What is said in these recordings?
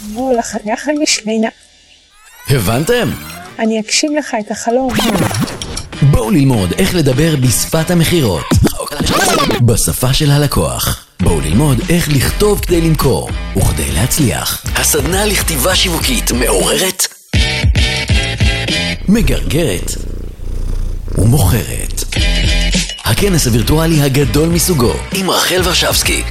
בוא לחנך המשמינה. הבנתם? אני אגשים לך את החלום. בואו ללמוד איך לדבר בשפת המכירות. בשפה של הלקוח. בואו ללמוד איך לכתוב כדי למכור וכדי להצליח. הסדנה לכתיבה שיווקית מעוררת, מגרגרת ומוכרת. הכנס הווירטואלי הגדול מסוגו עם רחל ורשבסקי.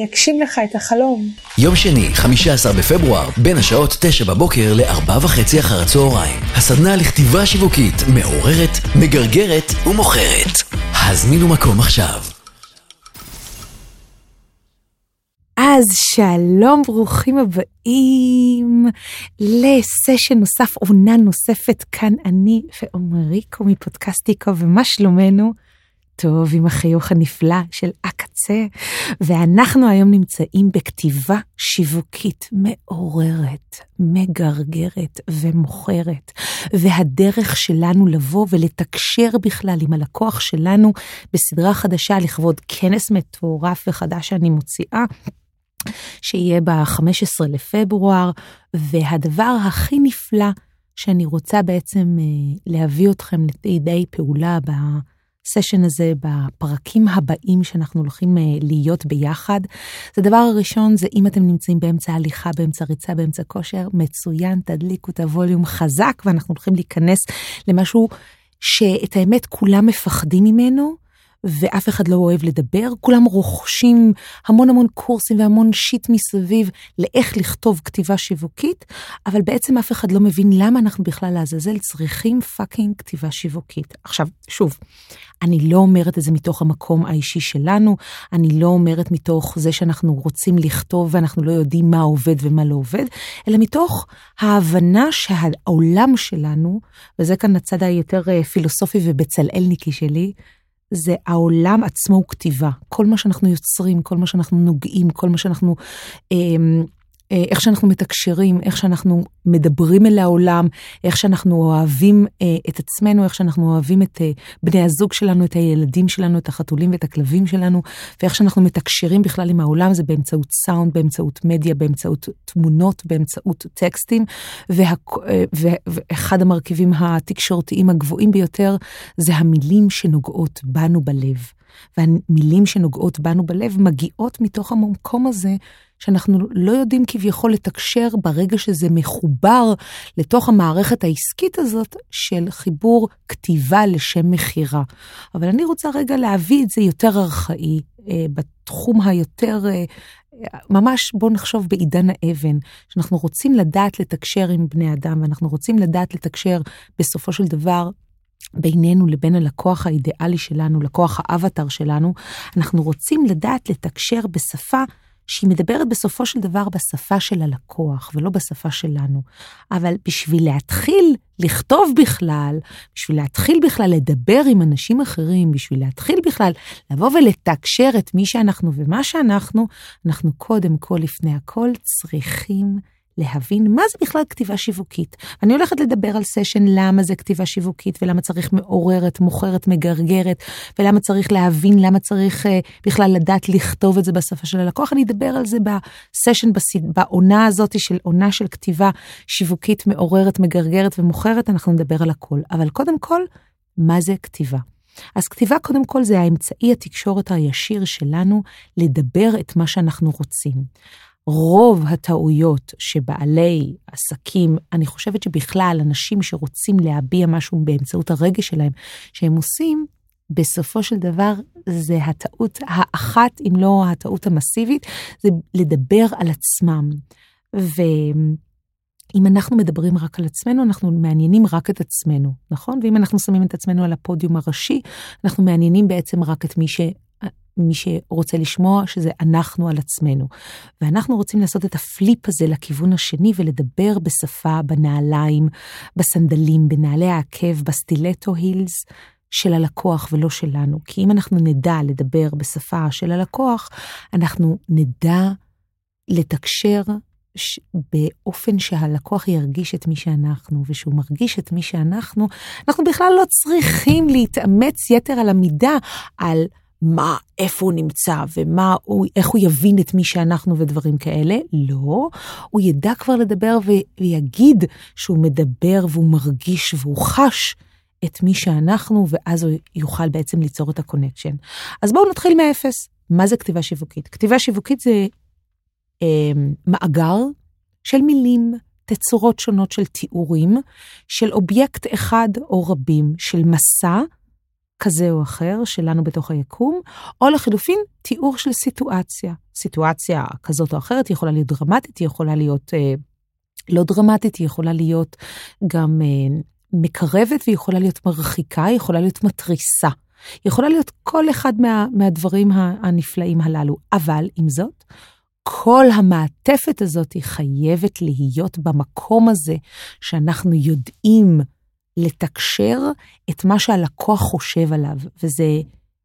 אני אגשים לך את החלום. יום שני, 15 בפברואר, בין השעות 9 בבוקר ל-4 וחצי אחר הצהריים. הסדנה לכתיבה שיווקית מעוררת, מגרגרת ומוכרת. הזמינו מקום עכשיו. אז שלום, ברוכים הבאים לסשן נוסף, עונה נוספת, כאן אני ועומריקו מפודקאסטיקו, ומה שלומנו? טוב, עם החיוך הנפלא של הקצה, ואנחנו היום נמצאים בכתיבה שיווקית מעוררת, מגרגרת ומוכרת, והדרך שלנו לבוא ולתקשר בכלל עם הלקוח שלנו בסדרה חדשה לכבוד כנס מטורף וחדש שאני מוציאה. שיהיה ב-15 לפברואר, והדבר הכי נפלא שאני רוצה בעצם אה, להביא אתכם לידי פעולה בסשן הזה, בפרקים הבאים שאנחנו הולכים אה, להיות ביחד. אז הדבר הראשון זה אם אתם נמצאים באמצע הליכה, באמצע ריצה, באמצע כושר, מצוין, תדליקו את הווליום חזק, ואנחנו הולכים להיכנס למשהו שאת האמת כולם מפחדים ממנו. ואף אחד לא אוהב לדבר, כולם רוכשים המון המון קורסים והמון שיט מסביב לאיך לכתוב כתיבה שיווקית, אבל בעצם אף אחד לא מבין למה אנחנו בכלל לעזאזל צריכים פאקינג כתיבה שיווקית. עכשיו, שוב, אני לא אומרת את זה מתוך המקום האישי שלנו, אני לא אומרת מתוך זה שאנחנו רוצים לכתוב ואנחנו לא יודעים מה עובד ומה לא עובד, אלא מתוך ההבנה שהעולם שלנו, וזה כאן הצד היותר אה, פילוסופי ובצלאלניקי שלי, זה העולם עצמו הוא כתיבה. כל מה שאנחנו יוצרים, כל מה שאנחנו נוגעים, כל מה שאנחנו, אה, איך שאנחנו מתקשרים, איך שאנחנו מדברים אל העולם, איך שאנחנו אוהבים אה, את עצמנו, איך שאנחנו אוהבים את אה, בני הזוג שלנו, את הילדים שלנו, את החתולים ואת הכלבים שלנו, ואיך שאנחנו מתקשרים בכלל עם העולם, זה באמצעות סאונד, באמצעות מדיה, באמצעות תמונות, באמצעות טקסטים, וה, אה, ואחד המרכיבים התקשורתיים הגבוהים ביותר זה המילים שנוגעות בנו בלב. והמילים שנוגעות בנו בלב מגיעות מתוך המקום הזה שאנחנו לא יודעים כביכול לתקשר ברגע שזה מחובר לתוך המערכת העסקית הזאת של חיבור כתיבה לשם מכירה. אבל אני רוצה רגע להביא את זה יותר ארכאי, אה, בתחום היותר... אה, ממש בואו נחשוב בעידן האבן, שאנחנו רוצים לדעת לתקשר עם בני אדם, ואנחנו רוצים לדעת לתקשר בסופו של דבר בינינו לבין הלקוח האידיאלי שלנו, לקוח האבטר שלנו, אנחנו רוצים לדעת לתקשר בשפה שהיא מדברת בסופו של דבר בשפה של הלקוח ולא בשפה שלנו. אבל בשביל להתחיל לכתוב בכלל, בשביל להתחיל בכלל לדבר עם אנשים אחרים, בשביל להתחיל בכלל לבוא ולתקשר את מי שאנחנו ומה שאנחנו, אנחנו קודם כל, לפני הכל, צריכים להבין מה זה בכלל כתיבה שיווקית. אני הולכת לדבר על סשן למה זה כתיבה שיווקית ולמה צריך מעוררת, מוכרת, מגרגרת, ולמה צריך להבין, למה צריך uh, בכלל לדעת לכתוב את זה בשפה של הלקוח. אני אדבר על זה בסשן, בסד... בעונה הזאת של עונה של כתיבה שיווקית מעוררת, מגרגרת ומוכרת, אנחנו נדבר על הכל. אבל קודם כל, מה זה כתיבה? אז כתיבה קודם כל זה האמצעי התקשורת הישיר שלנו לדבר את מה שאנחנו רוצים. רוב הטעויות שבעלי עסקים, אני חושבת שבכלל אנשים שרוצים להביע משהו באמצעות הרגש שלהם, שהם עושים, בסופו של דבר זה הטעות האחת, אם לא הטעות המסיבית, זה לדבר על עצמם. ואם אנחנו מדברים רק על עצמנו, אנחנו מעניינים רק את עצמנו, נכון? ואם אנחנו שמים את עצמנו על הפודיום הראשי, אנחנו מעניינים בעצם רק את מי ש... מי שרוצה לשמוע, שזה אנחנו על עצמנו. ואנחנו רוצים לעשות את הפליפ הזה לכיוון השני ולדבר בשפה, בנעליים, בסנדלים, בנעלי העקב, בסטילטו הילס. של הלקוח ולא שלנו. כי אם אנחנו נדע לדבר בשפה של הלקוח, אנחנו נדע לתקשר ש... באופן שהלקוח ירגיש את מי שאנחנו, ושהוא מרגיש את מי שאנחנו, אנחנו בכלל לא צריכים להתאמץ יתר על המידה על מה, איפה הוא נמצא ומה הוא, איך הוא יבין את מי שאנחנו ודברים כאלה. לא, הוא ידע כבר לדבר ויגיד שהוא מדבר והוא מרגיש והוא חש את מי שאנחנו, ואז הוא יוכל בעצם ליצור את ה connection. אז בואו נתחיל מאפס. מה זה כתיבה שיווקית? כתיבה שיווקית זה אה, מאגר של מילים, תצורות שונות של תיאורים, של אובייקט אחד או רבים, של מסע כזה או אחר שלנו בתוך היקום, או לחלופין, תיאור של סיטואציה. סיטואציה כזאת או אחרת היא יכולה להיות דרמטית, היא יכולה להיות אה, לא דרמטית, היא יכולה להיות גם אה, מקרבת והיא יכולה להיות מרחיקה, היא יכולה להיות מתריסה. יכולה להיות כל אחד מה, מהדברים הנפלאים הללו, אבל עם זאת, כל המעטפת הזאת היא חייבת להיות במקום הזה שאנחנו יודעים לתקשר את מה שהלקוח חושב עליו, וזה,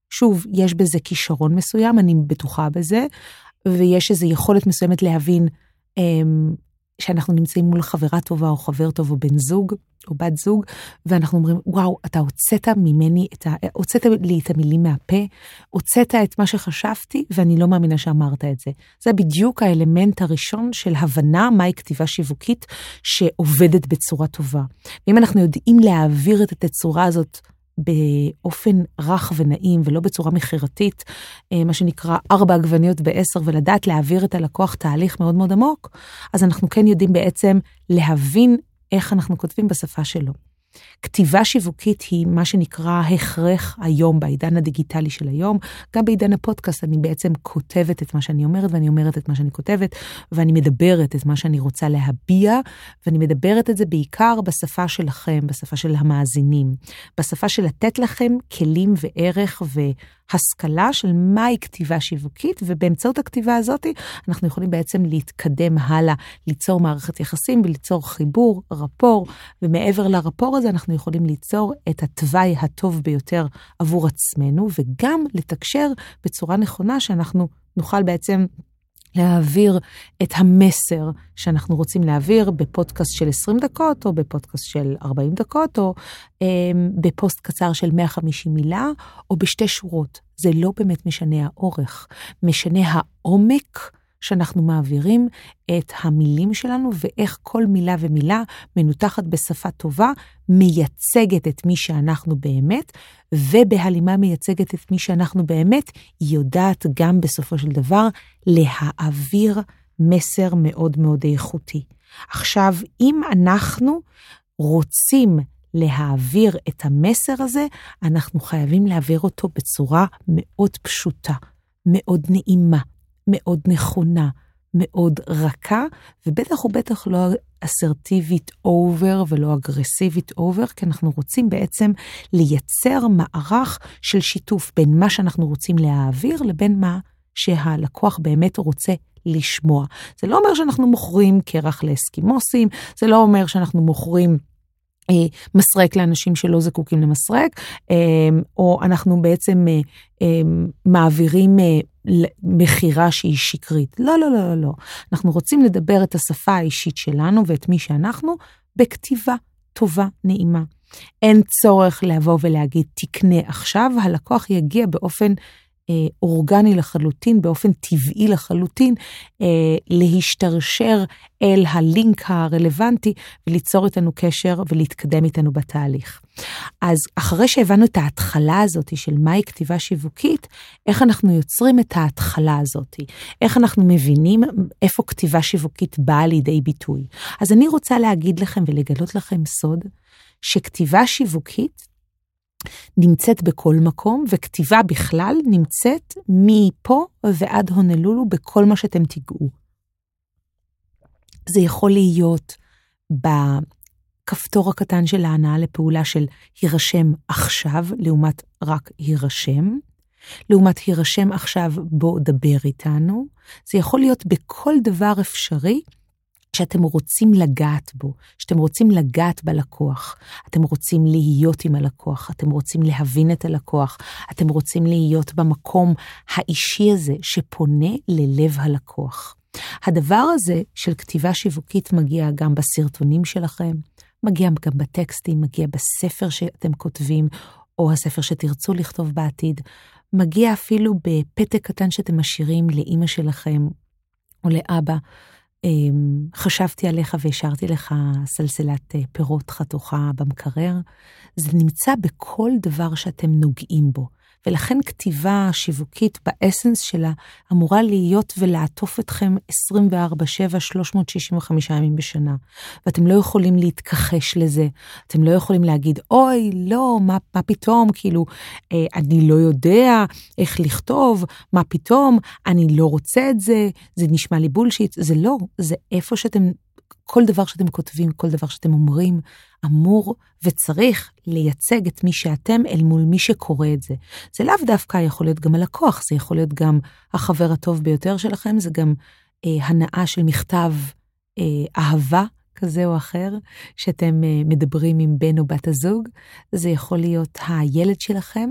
שוב, יש בזה כישרון מסוים, אני בטוחה בזה, ויש איזו יכולת מסוימת להבין אמ, שאנחנו נמצאים מול חברה טובה או חבר טוב או בן זוג או בת זוג, ואנחנו אומרים, וואו, אתה הוצאת ממני, את ה... הוצאת לי את המילים מהפה, הוצאת את מה שחשבתי, ואני לא מאמינה שאמרת את זה. זה בדיוק האלמנט הראשון של הבנה מהי כתיבה שיווקית שעובדת בצורה טובה. ואם אנחנו יודעים להעביר את התצורה הזאת, באופן רך ונעים ולא בצורה מכירתית, אה, מה שנקרא ארבע עגבניות בעשר, ולדעת להעביר את הלקוח תהליך מאוד מאוד עמוק, אז אנחנו כן יודעים בעצם להבין איך אנחנו כותבים בשפה שלו. כתיבה שיווקית היא מה שנקרא הכרח היום בעידן הדיגיטלי של היום. גם בעידן הפודקאסט אני בעצם כותבת את מה שאני אומרת ואני אומרת את מה שאני כותבת ואני מדברת את מה שאני רוצה להביע ואני מדברת את זה בעיקר בשפה שלכם, בשפה של המאזינים, בשפה של לתת לכם כלים וערך והשכלה של מהי כתיבה שיווקית ובאמצעות הכתיבה הזאת אנחנו יכולים בעצם להתקדם הלאה, ליצור מערכת יחסים וליצור חיבור, רפור ומעבר לרפור הזה אנחנו יכולים ליצור את התוואי הטוב ביותר עבור עצמנו, וגם לתקשר בצורה נכונה שאנחנו נוכל בעצם להעביר את המסר שאנחנו רוצים להעביר בפודקאסט של 20 דקות, או בפודקאסט של 40 דקות, או אה, בפוסט קצר של 150 מילה, או בשתי שורות. זה לא באמת משנה האורך, משנה העומק. שאנחנו מעבירים את המילים שלנו ואיך כל מילה ומילה מנותחת בשפה טובה, מייצגת את מי שאנחנו באמת, ובהלימה מייצגת את מי שאנחנו באמת, היא יודעת גם בסופו של דבר להעביר מסר מאוד מאוד איכותי. עכשיו, אם אנחנו רוצים להעביר את המסר הזה, אנחנו חייבים להעביר אותו בצורה מאוד פשוטה, מאוד נעימה, מאוד נכונה, מאוד רכה, ובטח ובטח לא אסרטיבית over ולא אגרסיבית over, כי אנחנו רוצים בעצם לייצר מערך של שיתוף בין מה שאנחנו רוצים להעביר לבין מה שהלקוח באמת רוצה לשמוע. זה לא אומר שאנחנו מוכרים קרח לאסקימוסים, זה לא אומר שאנחנו מוכרים... אה, מסרק לאנשים שלא זקוקים למסרק, אה, או אנחנו בעצם אה, מעבירים מכירה שהיא שקרית. לא, לא, לא, לא, לא. אנחנו רוצים לדבר את השפה האישית שלנו ואת מי שאנחנו בכתיבה טובה, נעימה. אין צורך לבוא ולהגיד, תקנה עכשיו, הלקוח יגיע באופן אורגני לחלוטין, באופן טבעי לחלוטין, אה, להשתרשר אל הלינק הרלוונטי וליצור איתנו קשר ולהתקדם איתנו בתהליך. אז אחרי שהבנו את ההתחלה הזאת של מהי כתיבה שיווקית, איך אנחנו יוצרים את ההתחלה הזאת? איך אנחנו מבינים איפה כתיבה שיווקית באה לידי ביטוי? אז אני רוצה להגיד לכם ולגלות לכם סוד, שכתיבה שיווקית נמצאת בכל מקום, וכתיבה בכלל נמצאת מפה ועד הונלולו בכל מה שאתם תיגעו. זה יכול להיות בכפתור הקטן של ההנאה לפעולה של הירשם עכשיו, לעומת רק הירשם. לעומת הירשם עכשיו, בוא דבר איתנו. זה יכול להיות בכל דבר אפשרי שאתם רוצים לגעת בו, שאתם רוצים לגעת בלקוח, אתם רוצים להיות עם הלקוח, אתם רוצים להבין את הלקוח, אתם רוצים להיות במקום האישי הזה שפונה ללב הלקוח. הדבר הזה של כתיבה שיווקית מגיע גם בסרטונים שלכם, מגיע גם בטקסטים, מגיע בספר שאתם כותבים, או הספר שתרצו לכתוב בעתיד, מגיע אפילו בפתק קטן שאתם משאירים לאימא שלכם או לאבא. אמ, חשבתי עליך והשארתי לך סלסלת אה, פירות חתוכה במקרר. זה נמצא בכל דבר שאתם נוגעים בו. ולכן כתיבה שיווקית באסנס שלה אמורה להיות ולעטוף אתכם 24/7, 365 ימים בשנה. ואתם לא יכולים להתכחש לזה, אתם לא יכולים להגיד, אוי, לא, מה, מה פתאום, כאילו, אה, אני לא יודע איך לכתוב, מה פתאום, אני לא רוצה את זה, זה נשמע לי בולשיט, זה לא, זה איפה שאתם כל דבר שאתם כותבים, כל דבר שאתם אומרים, אמור וצריך לייצג את מי שאתם אל מול מי שקורא את זה. זה לאו דווקא יכול להיות גם הלקוח, זה יכול להיות גם החבר הטוב ביותר שלכם, זה גם אה, הנאה של מכתב אה, אהבה כזה או אחר, שאתם אה, מדברים עם בן או בת הזוג, זה יכול להיות הילד שלכם,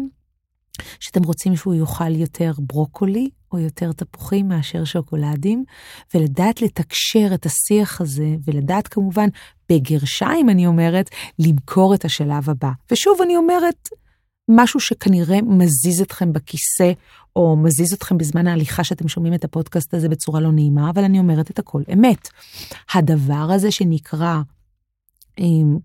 שאתם רוצים שהוא יאכל יותר ברוקולי או יותר תפוחים מאשר שוקולדים, ולדעת לתקשר את השיח הזה, ולדעת כמובן, בגרשיים אני אומרת, למכור את השלב הבא. ושוב אני אומרת, משהו שכנראה מזיז אתכם בכיסא, או מזיז אתכם בזמן ההליכה שאתם שומעים את הפודקאסט הזה בצורה לא נעימה, אבל אני אומרת את הכל אמת. הדבר הזה שנקרא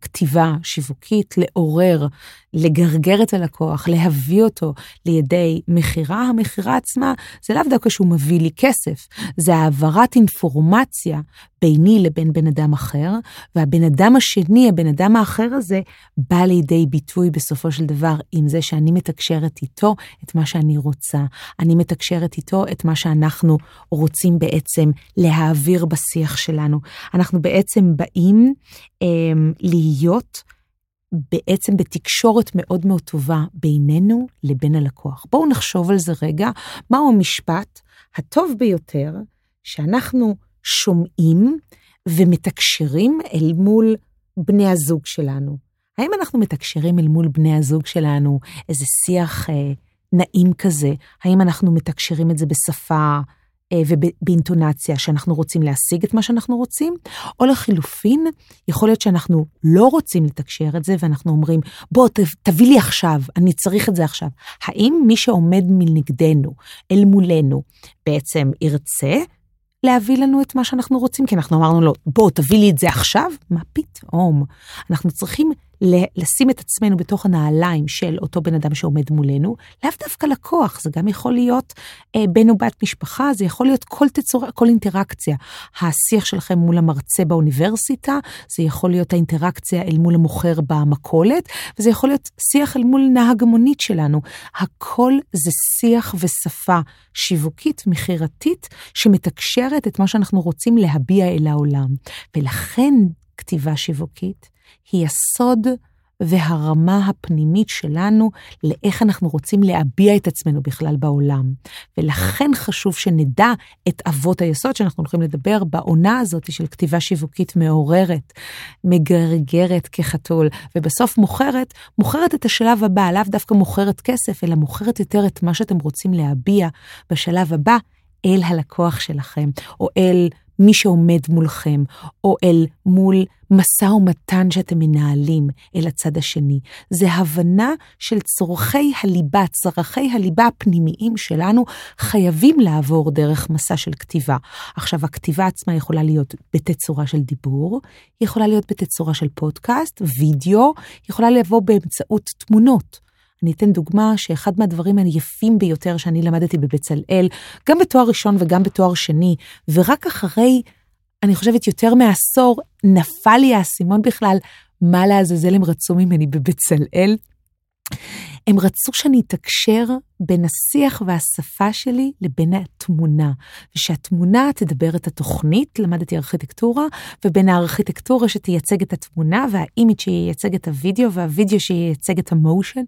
כתיבה שיווקית, לעורר, לגרגר את הלקוח, להביא אותו לידי מכירה, המכירה עצמה זה לאו דווקא שהוא מביא לי כסף, זה העברת אינפורמציה ביני לבין בן אדם אחר, והבן אדם השני, הבן אדם האחר הזה, בא לידי ביטוי בסופו של דבר עם זה שאני מתקשרת איתו את מה שאני רוצה. אני מתקשרת איתו את מה שאנחנו רוצים בעצם להעביר בשיח שלנו. אנחנו בעצם באים להיות בעצם בתקשורת מאוד מאוד טובה בינינו לבין הלקוח. בואו נחשוב על זה רגע, מהו המשפט הטוב ביותר שאנחנו שומעים ומתקשרים אל מול בני הזוג שלנו. האם אנחנו מתקשרים אל מול בני הזוג שלנו איזה שיח אה, נעים כזה? האם אנחנו מתקשרים את זה בשפה ובאינטונציה שאנחנו רוצים להשיג את מה שאנחנו רוצים, או לחילופין, יכול להיות שאנחנו לא רוצים לתקשר את זה ואנחנו אומרים, בוא תביא לי עכשיו, אני צריך את זה עכשיו. האם מי שעומד מנגדנו, אל מולנו, בעצם ירצה להביא לנו את מה שאנחנו רוצים, כי אנחנו אמרנו לו, בוא תביא לי את זה עכשיו? מה פתאום? אנחנו צריכים לשים את עצמנו בתוך הנעליים של אותו בן אדם שעומד מולנו, לאו דווקא לקוח, זה גם יכול להיות אה, בן או בת משפחה, זה יכול להיות כל תצורה, כל אינטראקציה. השיח שלכם מול המרצה באוניברסיטה, זה יכול להיות האינטראקציה אל מול המוכר במכולת, וזה יכול להיות שיח אל מול נהג המונית שלנו. הכל זה שיח ושפה שיווקית, מכירתית, שמתקשרת את מה שאנחנו רוצים להביע אל העולם. ולכן כתיבה שיווקית היא הסוד והרמה הפנימית שלנו לאיך אנחנו רוצים להביע את עצמנו בכלל בעולם. ולכן חשוב שנדע את אבות היסוד שאנחנו הולכים לדבר בעונה הזאת של כתיבה שיווקית מעוררת, מגרגרת כחתול, ובסוף מוכרת, מוכרת את השלב הבא, לאו דווקא מוכרת כסף, אלא מוכרת יותר את מה שאתם רוצים להביע בשלב הבא אל הלקוח שלכם, או אל מי שעומד מולכם, או אל מול משא ומתן שאתם מנהלים אל הצד השני. זה הבנה של צורכי הליבה, צרכי הליבה הפנימיים שלנו חייבים לעבור דרך מסע של כתיבה. עכשיו, הכתיבה עצמה יכולה להיות בתצורה של דיבור, יכולה להיות בתצורה של פודקאסט, וידאו, יכולה לבוא באמצעות תמונות. אני אתן דוגמה שאחד מהדברים היפים ביותר שאני למדתי בבצלאל, גם בתואר ראשון וגם בתואר שני, ורק אחרי, אני חושבת, יותר מעשור, נפל לי האסימון בכלל, מה לעזאזל הם רצו ממני בבצלאל. הם רצו שאני אתקשר בין השיח והשפה שלי לבין התמונה, ושהתמונה תדבר את התוכנית, למדתי ארכיטקטורה, ובין הארכיטקטורה שתייצג את התמונה, והאימיג' שייצג את הוידאו, והוידאו שייצג את המושן,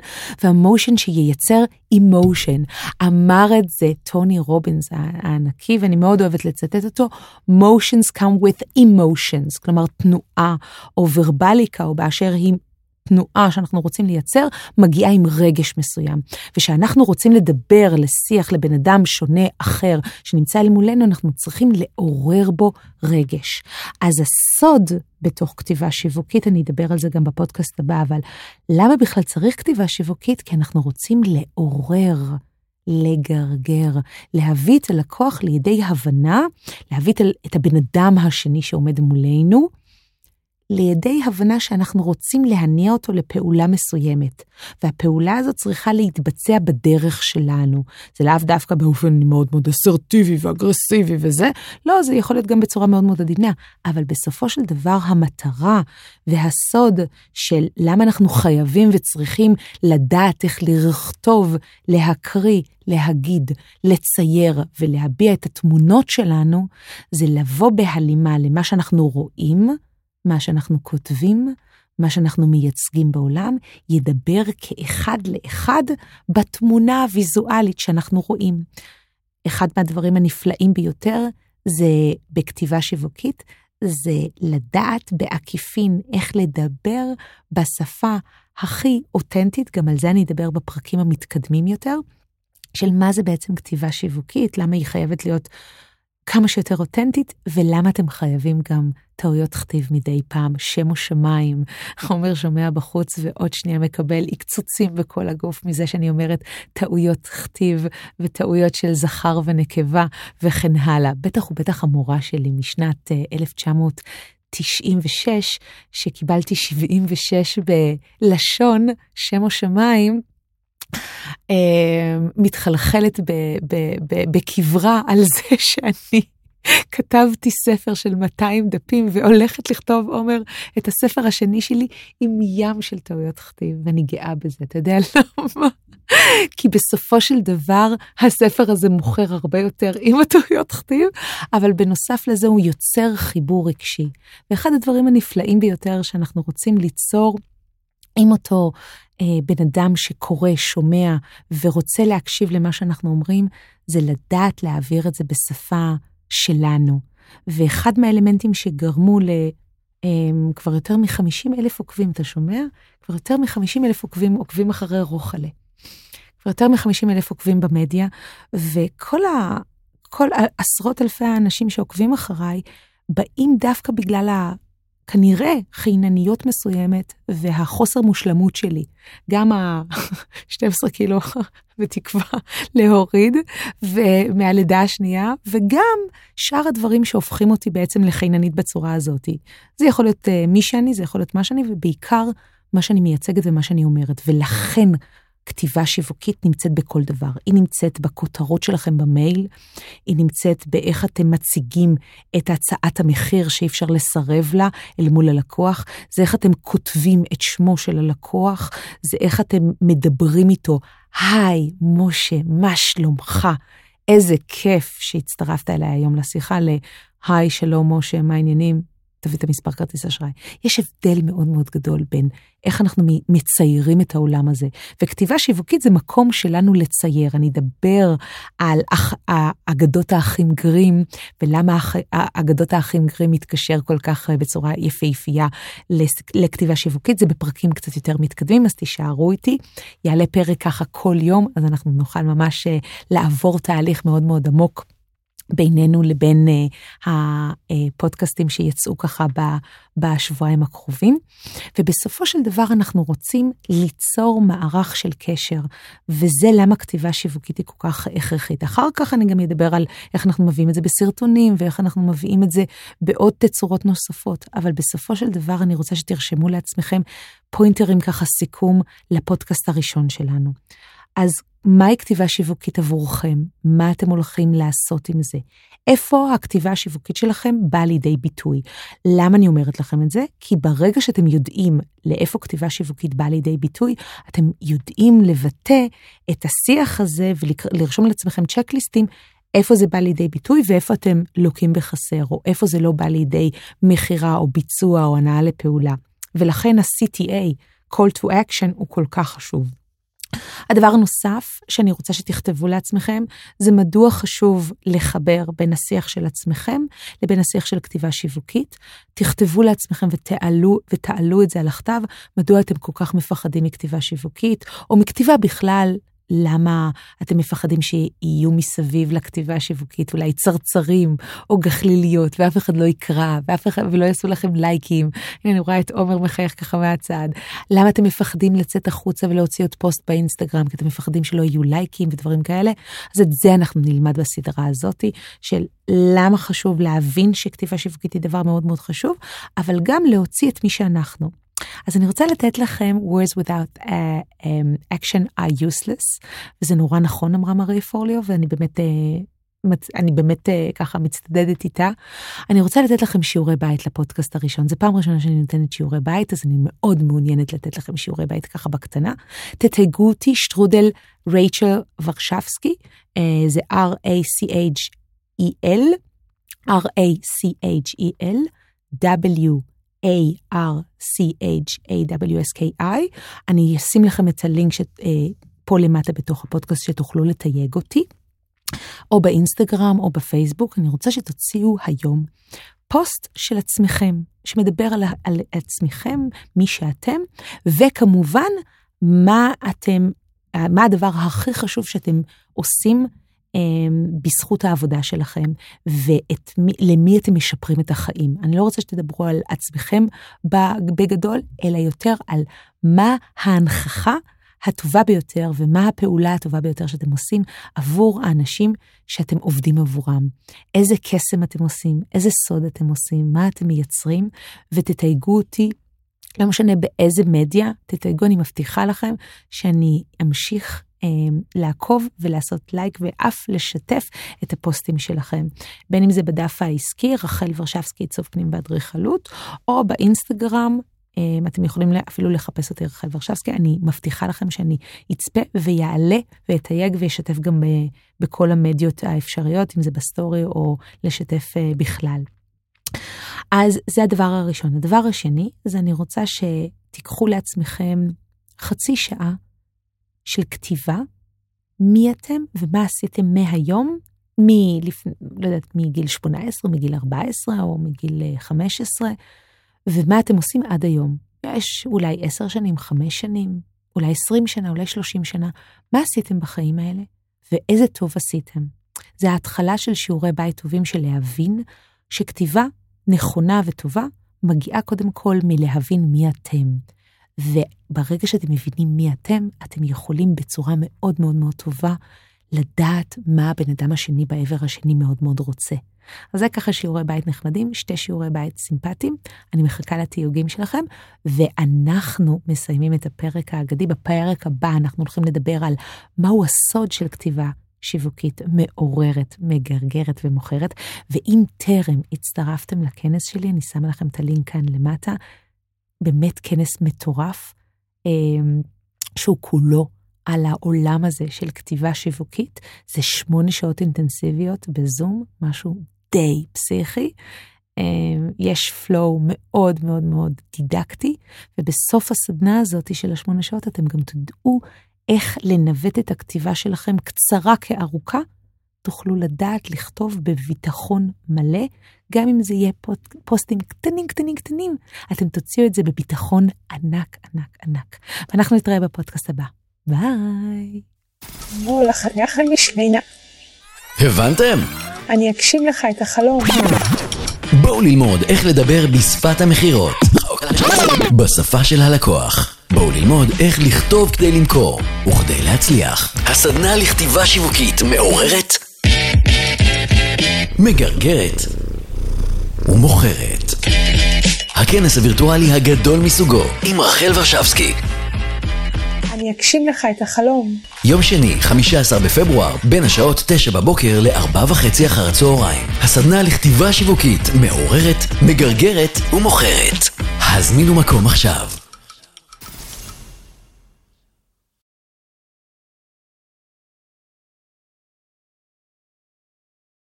והמושן שייצר אימושן. אמר את זה טוני רובינס הענקי, ואני מאוד אוהבת לצטט אותו, motions come with emotions, כלומר תנועה או ורבליקה או באשר היא תנועה שאנחנו רוצים לייצר, מגיעה עם רגש מסוים. וכשאנחנו רוצים לדבר לשיח לבן אדם שונה, אחר, שנמצא אל מולנו, אנחנו צריכים לעורר בו רגש. אז הסוד בתוך כתיבה שיווקית, אני אדבר על זה גם בפודקאסט הבא, אבל למה בכלל צריך כתיבה שיווקית? כי אנחנו רוצים לעורר. לגרגר, להביא את הלקוח לידי הבנה, להביא את הבן אדם השני שעומד מולנו, לידי הבנה שאנחנו רוצים להניע אותו לפעולה מסוימת, והפעולה הזאת צריכה להתבצע בדרך שלנו. זה לאו דווקא באופן מאוד מאוד אסרטיבי ואגרסיבי וזה, לא, זה יכול להיות גם בצורה מאוד מאוד עדינה, אבל בסופו של דבר המטרה והסוד של למה אנחנו חייבים וצריכים לדעת איך לכתוב, להקריא, להגיד, לצייר ולהביע את התמונות שלנו, זה לבוא בהלימה למה שאנחנו רואים, מה שאנחנו כותבים, מה שאנחנו מייצגים בעולם, ידבר כאחד לאחד בתמונה הוויזואלית שאנחנו רואים. אחד מהדברים הנפלאים ביותר זה בכתיבה שיווקית, זה לדעת בעקיפין איך לדבר בשפה הכי אותנטית, גם על זה אני אדבר בפרקים המתקדמים יותר, של מה זה בעצם כתיבה שיווקית, למה היא חייבת להיות כמה שיותר אותנטית, ולמה אתם חייבים גם טעויות כתיב מדי פעם, שם או שמיים, חומר שומע בחוץ ועוד שנייה מקבל עקצוצים בכל הגוף מזה שאני אומרת טעויות כתיב וטעויות של זכר ונקבה וכן הלאה. בטח ובטח המורה שלי משנת 1996, אה, שקיבלתי 76 בלשון, שם או שמיים, אה, מתחלחלת בקברה על זה שאני כתבתי ספר של 200 דפים והולכת לכתוב, עומר, את הספר השני שלי עם ים של טעויות כתיב, ואני גאה בזה, אתה יודע למה? כי בסופו של דבר הספר הזה מוכר הרבה יותר עם הטעויות כתיב, אבל בנוסף לזה הוא יוצר חיבור רגשי. ואחד הדברים הנפלאים ביותר שאנחנו רוצים ליצור עם אותו אה, בן אדם שקורא, שומע ורוצה להקשיב למה שאנחנו אומרים, זה לדעת להעביר את זה בשפה שלנו. ואחד מהאלמנטים שגרמו ל... Um, כבר יותר מ-50 אלף עוקבים, אתה שומע? כבר יותר מ-50 אלף עוקבים עוקבים אחרי רוחלה. כבר יותר מ-50 אלף עוקבים במדיה, וכל ה... כל עשרות אלפי האנשים שעוקבים אחריי, באים דווקא בגלל. כנראה חינניות מסוימת והחוסר מושלמות שלי, גם ה-12 קילו בתקווה להוריד מהלידה השנייה, וגם שאר הדברים שהופכים אותי בעצם לחיננית בצורה הזאת. זה יכול להיות uh, מי שאני, זה יכול להיות מה שאני, ובעיקר מה שאני מייצגת ומה שאני אומרת. ולכן כתיבה שיווקית נמצאת בכל דבר. היא נמצאת בכותרות שלכם במייל, היא נמצאת באיך אתם מציגים את הצעת המחיר שאי אפשר לסרב לה אל מול הלקוח, זה איך אתם כותבים את שמו של הלקוח, זה איך אתם מדברים איתו, היי, משה, מה שלומך? איזה כיף שהצטרפת אליי היום לשיחה להיי, שלום משה, מה העניינים? תביא את המספר כרטיס אשראי. יש הבדל מאוד מאוד גדול בין איך אנחנו מציירים את העולם הזה. וכתיבה שיווקית זה מקום שלנו לצייר. אני אדבר על אח, אגדות האחים גרים, ולמה אגדות האחים גרים מתקשר כל כך אה, בצורה יפהפייה לכתיבה שיווקית. זה בפרקים קצת יותר מתקדמים, אז תישארו איתי. יעלה פרק ככה כל יום, אז אנחנו נוכל ממש אה, לעבור תהליך מאוד מאוד עמוק. בינינו לבין uh, הפודקאסטים שיצאו ככה בשבועיים הקרובים. ובסופו של דבר אנחנו רוצים ליצור מערך של קשר, וזה למה כתיבה שיווקית היא כל כך הכרחית. אחר כך אני גם אדבר על איך אנחנו מביאים את זה בסרטונים, ואיך אנחנו מביאים את זה בעוד תצורות נוספות, אבל בסופו של דבר אני רוצה שתרשמו לעצמכם פוינטרים ככה סיכום לפודקאסט הראשון שלנו. אז מהי כתיבה שיווקית עבורכם? מה אתם הולכים לעשות עם זה? איפה הכתיבה השיווקית שלכם באה לידי ביטוי? למה אני אומרת לכם את זה? כי ברגע שאתם יודעים לאיפה כתיבה שיווקית באה לידי ביטוי, אתם יודעים לבטא את השיח הזה ולרשום לעצמכם צ'קליסטים איפה זה בא לידי ביטוי ואיפה אתם לוקים בחסר, או איפה זה לא בא לידי מכירה או ביצוע או הנאה לפעולה. ולכן ה-CTA, call to action, הוא כל כך חשוב. הדבר הנוסף שאני רוצה שתכתבו לעצמכם, זה מדוע חשוב לחבר בין השיח של עצמכם לבין השיח של כתיבה שיווקית. תכתבו לעצמכם ותעלו, ותעלו את זה על הכתב, מדוע אתם כל כך מפחדים מכתיבה שיווקית, או מכתיבה בכלל, למה אתם מפחדים שיהיו מסביב לכתיבה השיווקית אולי צרצרים או גחליליות ואף אחד לא יקרא ואף אחד ולא יעשו לכם לייקים. הנה אני רואה את עומר מחייך ככה מהצד. למה אתם מפחדים לצאת החוצה ולהוציא עוד פוסט באינסטגרם כי אתם מפחדים שלא יהיו לייקים ודברים כאלה? אז את זה אנחנו נלמד בסדרה הזאתי של למה חשוב להבין שכתיבה שיווקית היא דבר מאוד מאוד חשוב, אבל גם להוציא את מי שאנחנו. אז אני רוצה לתת לכם words without uh, um, action are useless, וזה נורא נכון אמרה מרי פורליו, ואני באמת, uh, אני באמת uh, ככה מצטדדת איתה. אני רוצה לתת לכם שיעורי בית לפודקאסט הראשון, זו פעם ראשונה שאני נותנת שיעורי בית, אז אני מאוד מעוניינת לתת לכם שיעורי בית ככה בקטנה. תתייגו אותי, שטרודל רייצ'ל ורשבסקי, זה R-A-C-H-E-L, R-A-C-H-E-L, W. A-R-C-H-A-W-S-K-I. אני אשים לכם את הלינק אה, למטה בתוך הפודקאסט שתוכלו לתייג אותי, או באינסטגרם או בפייסבוק. אני רוצה שתוציאו היום פוסט של עצמכם, שמדבר על, על עצמכם, מי שאתם, וכמובן, מה אתם, מה הדבר הכי חשוב שאתם עושים בזכות העבודה שלכם, ולמי אתם משפרים את החיים. אני לא רוצה שתדברו על עצמכם בגדול, אלא יותר על מה ההנכחה הטובה ביותר ומה הפעולה הטובה ביותר שאתם עושים עבור האנשים שאתם עובדים עבורם. איזה קסם אתם עושים, איזה סוד אתם עושים, מה אתם מייצרים, ותתייגו אותי לא משנה באיזה מדיה, תתייגו, אני מבטיחה לכם שאני אמשיך אמ, לעקוב ולעשות לייק ואף לשתף את הפוסטים שלכם. בין אם זה בדף העסקי, רחל ורשבסקי עיצוב פנים באדריכלות, או באינסטגרם, אמ, אתם יכולים אפילו לחפש אותי רחל ורשבסקי, אני מבטיחה לכם שאני אצפה ואעלה ואתייג ואשתף גם בכל המדיות האפשריות, אם זה בסטורי או לשתף אה, בכלל. אז זה הדבר הראשון. הדבר השני, זה אני רוצה שתיקחו לעצמכם חצי שעה של כתיבה, מי אתם ומה עשיתם מהיום, מלפ... לא יודעת, מגיל 18, מגיל 14 או מגיל 15, אה, ומה אתם עושים עד היום. יש אולי 10 שנים, 5 שנים, אולי 20 שנה, אולי 30 שנה. מה עשיתם בחיים האלה ואיזה טוב עשיתם. זה ההתחלה של שיעורי בית טובים של להבין שכתיבה נכונה וטובה מגיעה קודם כל מלהבין מי אתם. וברגע שאתם מבינים מי אתם, אתם יכולים בצורה מאוד מאוד מאוד טובה לדעת מה הבן אדם השני בעבר השני מאוד מאוד רוצה. אז זה ככה שיעורי בית נחמדים, שתי שיעורי בית סימפטיים. אני מחכה לתיוגים שלכם, ואנחנו מסיימים את הפרק האגדי. בפרק הבא אנחנו הולכים לדבר על מהו הסוד של כתיבה שיווקית מעוררת, מגרגרת ומוכרת. ואם טרם הצטרפתם לכנס שלי, אני שמה לכם את הלינק כאן למטה. באמת כנס מטורף, אמ, שהוא כולו על העולם הזה של כתיבה שיווקית. זה שמונה שעות אינטנסיביות בזום, משהו די פסיכי. אמ, יש פלואו מאוד מאוד מאוד דידקטי, ובסוף הסדנה הזאת של השמונה שעות אתם גם תדעו איך לנווט את הכתיבה שלכם קצרה כארוכה, תוכלו לדעת לכתוב בביטחון מלא, גם אם זה יהיה פוסטים קטנים קטנים קטנים, אתם תוציאו את זה בביטחון ענק ענק ענק. ואנחנו נתראה בפודקאסט הבא. ביי. בואו לחייך משמינה. הבנתם? אני אגשים לך את החלום. בואו ללמוד איך לדבר בשפת המכירות. בשפה של הלקוח. בואו ללמוד איך לכתוב כדי למכור וכדי להצליח. הסדנה לכתיבה שיווקית מעוררת, מגרגרת ומוכרת. הכנס הווירטואלי הגדול מסוגו עם רחל ורשבסקי. אני אגשים לך את החלום. יום שני, 15 בפברואר, בין השעות 9 בבוקר ל-4 וחצי אחר הצהריים. הסדנה לכתיבה שיווקית מעוררת, מגרגרת ומוכרת. הזמינו מקום עכשיו.